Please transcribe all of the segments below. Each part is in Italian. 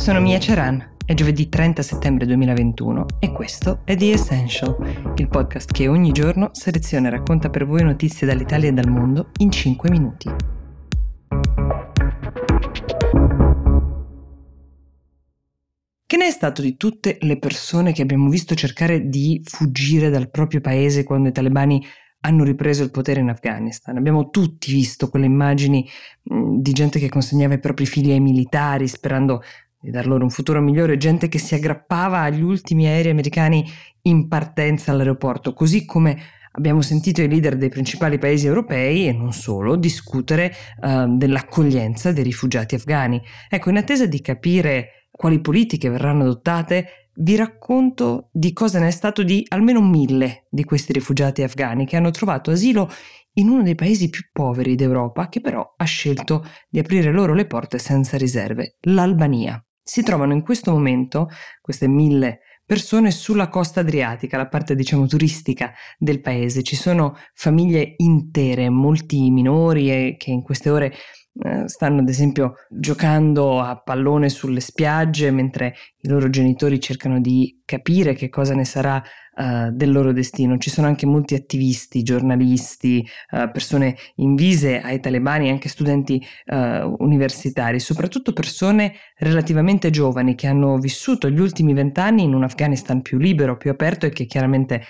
Sono Mia Ceran, è giovedì 30 settembre 2021 e questo è The Essential, il podcast che ogni giorno seleziona e racconta per voi notizie dall'Italia e dal mondo in 5 minuti. Che ne è stato di tutte le persone che abbiamo visto cercare di fuggire dal proprio paese quando i talebani hanno ripreso il potere in Afghanistan. Abbiamo tutti visto quelle immagini di gente che consegnava i propri figli ai militari sperando di dar loro un futuro migliore, gente che si aggrappava agli ultimi aerei americani in partenza all'aeroporto, così come abbiamo sentito i leader dei principali paesi europei e non solo discutere uh, dell'accoglienza dei rifugiati afghani. Ecco, in attesa di capire quali politiche verranno adottate, vi racconto di cosa ne è stato di almeno mille di questi rifugiati afghani che hanno trovato asilo in uno dei paesi più poveri d'Europa che però ha scelto di aprire loro le porte senza riserve, l'Albania. Si trovano in questo momento queste mille persone sulla costa adriatica, la parte diciamo turistica del paese. Ci sono famiglie intere, molti minori che in queste ore eh, stanno ad esempio giocando a pallone sulle spiagge mentre i loro genitori cercano di capire che cosa ne sarà uh, del loro destino. Ci sono anche molti attivisti, giornalisti, uh, persone invise ai talebani, anche studenti uh, universitari, soprattutto persone relativamente giovani che hanno vissuto gli ultimi vent'anni in un Afghanistan più libero, più aperto e che chiaramente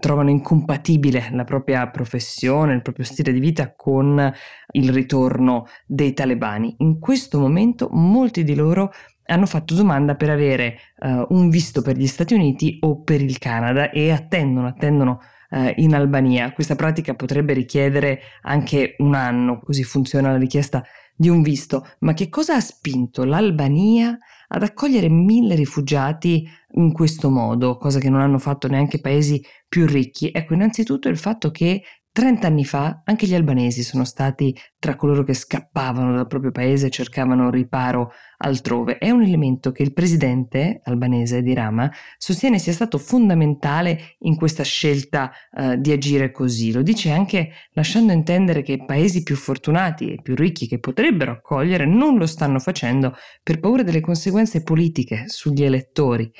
trovano incompatibile la propria professione, il proprio stile di vita con il ritorno dei talebani. In questo momento molti di loro hanno fatto domanda per avere uh, un visto per gli Stati Uniti o per il Canada e attendono, attendono uh, in Albania. Questa pratica potrebbe richiedere anche un anno, così funziona la richiesta di un visto. Ma che cosa ha spinto l'Albania ad accogliere mille rifugiati in questo modo, cosa che non hanno fatto neanche paesi più ricchi? Ecco, innanzitutto il fatto che 30 anni fa anche gli albanesi sono stati tra coloro che scappavano dal proprio paese e cercavano riparo altrove. È un elemento che il presidente albanese di Rama sostiene sia stato fondamentale in questa scelta uh, di agire così. Lo dice anche lasciando intendere che paesi più fortunati e più ricchi che potrebbero accogliere non lo stanno facendo per paura delle conseguenze politiche sugli elettori.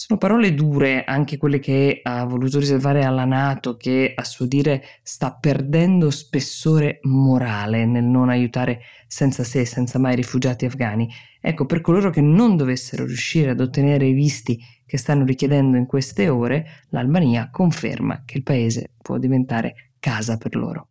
Sono parole dure anche quelle che ha voluto riservare alla Nato, che a suo dire sta perdendo spessore morale nel non aiutare senza sé, senza mai i rifugiati afghani. Ecco, per coloro che non dovessero riuscire ad ottenere i visti che stanno richiedendo in queste ore, l'Albania conferma che il paese può diventare casa per loro.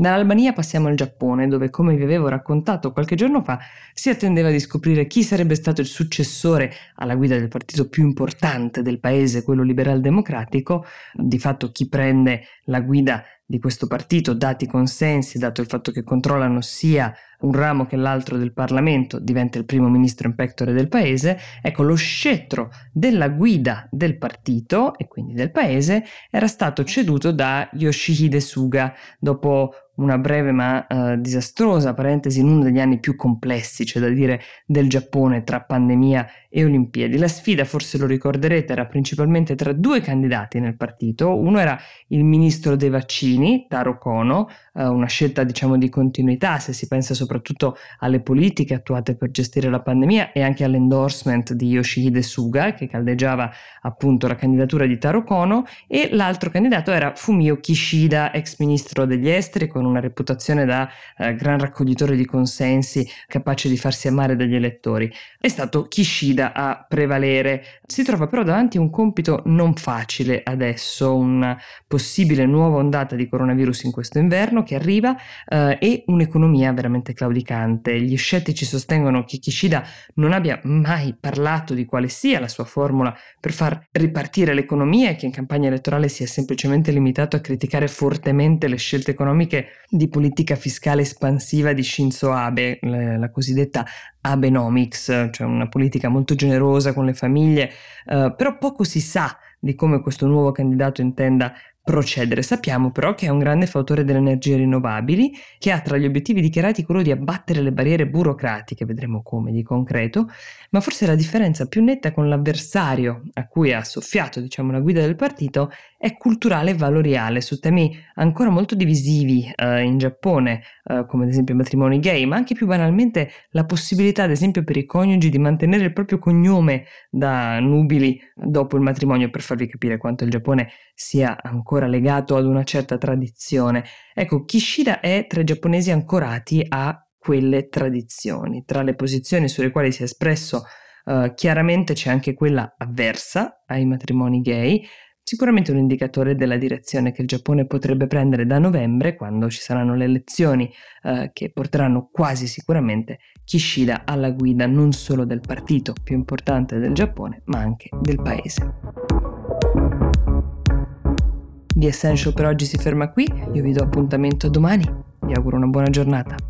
Dall'Albania passiamo al Giappone, dove, come vi avevo raccontato qualche giorno fa, si attendeva di scoprire chi sarebbe stato il successore alla guida del partito più importante del paese, quello liberal democratico, di fatto chi prende la guida di questo partito, dati i consensi, dato il fatto che controllano sia un ramo che l'altro del Parlamento, diventa il primo ministro in pectore del paese, ecco lo scettro della guida del partito e quindi del paese era stato ceduto da Yoshihide Suga dopo una breve ma uh, disastrosa parentesi in uno degli anni più complessi, c'è da dire, del Giappone tra pandemia e Olimpiadi. La sfida, forse lo ricorderete, era principalmente tra due candidati nel partito. Uno era il ministro dei vaccini, Taro Kono, uh, una scelta diciamo di continuità se si pensa soprattutto alle politiche attuate per gestire la pandemia e anche all'endorsement di Yoshihide Suga che caldeggiava appunto la candidatura di Taro Kono e l'altro candidato era Fumio Kishida, ex ministro degli esteri con una reputazione da eh, gran raccoglitore di consensi, capace di farsi amare dagli elettori. È stato Kishida a prevalere. Si trova però davanti a un compito non facile adesso, una possibile nuova ondata di coronavirus in questo inverno che arriva eh, e un'economia veramente claudicante. Gli scettici sostengono che Kishida non abbia mai parlato di quale sia la sua formula per far ripartire l'economia e che in campagna elettorale sia semplicemente limitato a criticare fortemente le scelte economiche di politica fiscale espansiva di Shinzo Abe, la cosiddetta Abenomics, cioè una politica molto generosa con le famiglie, eh, però poco si sa di come questo nuovo candidato intenda procedere. Sappiamo però che è un grande fautore delle energie rinnovabili, che ha tra gli obiettivi dichiarati quello di abbattere le barriere burocratiche, vedremo come di concreto, ma forse la differenza più netta con l'avversario a cui ha soffiato diciamo, la guida del partito è culturale e valoriale su temi ancora molto divisivi eh, in Giappone, eh, come ad esempio i matrimoni gay, ma anche più banalmente la possibilità ad esempio per i coniugi di mantenere il proprio cognome da nubili dopo il matrimonio per farvi capire quanto il Giappone sia ancora legato ad una certa tradizione. Ecco, Kishida è tra i giapponesi ancorati a quelle tradizioni. Tra le posizioni sulle quali si è espresso uh, chiaramente c'è anche quella avversa ai matrimoni gay, sicuramente un indicatore della direzione che il Giappone potrebbe prendere da novembre, quando ci saranno le elezioni uh, che porteranno quasi sicuramente Kishida alla guida non solo del partito più importante del Giappone, ma anche del paese. The Essential per oggi si ferma qui, io vi do appuntamento domani, vi auguro una buona giornata.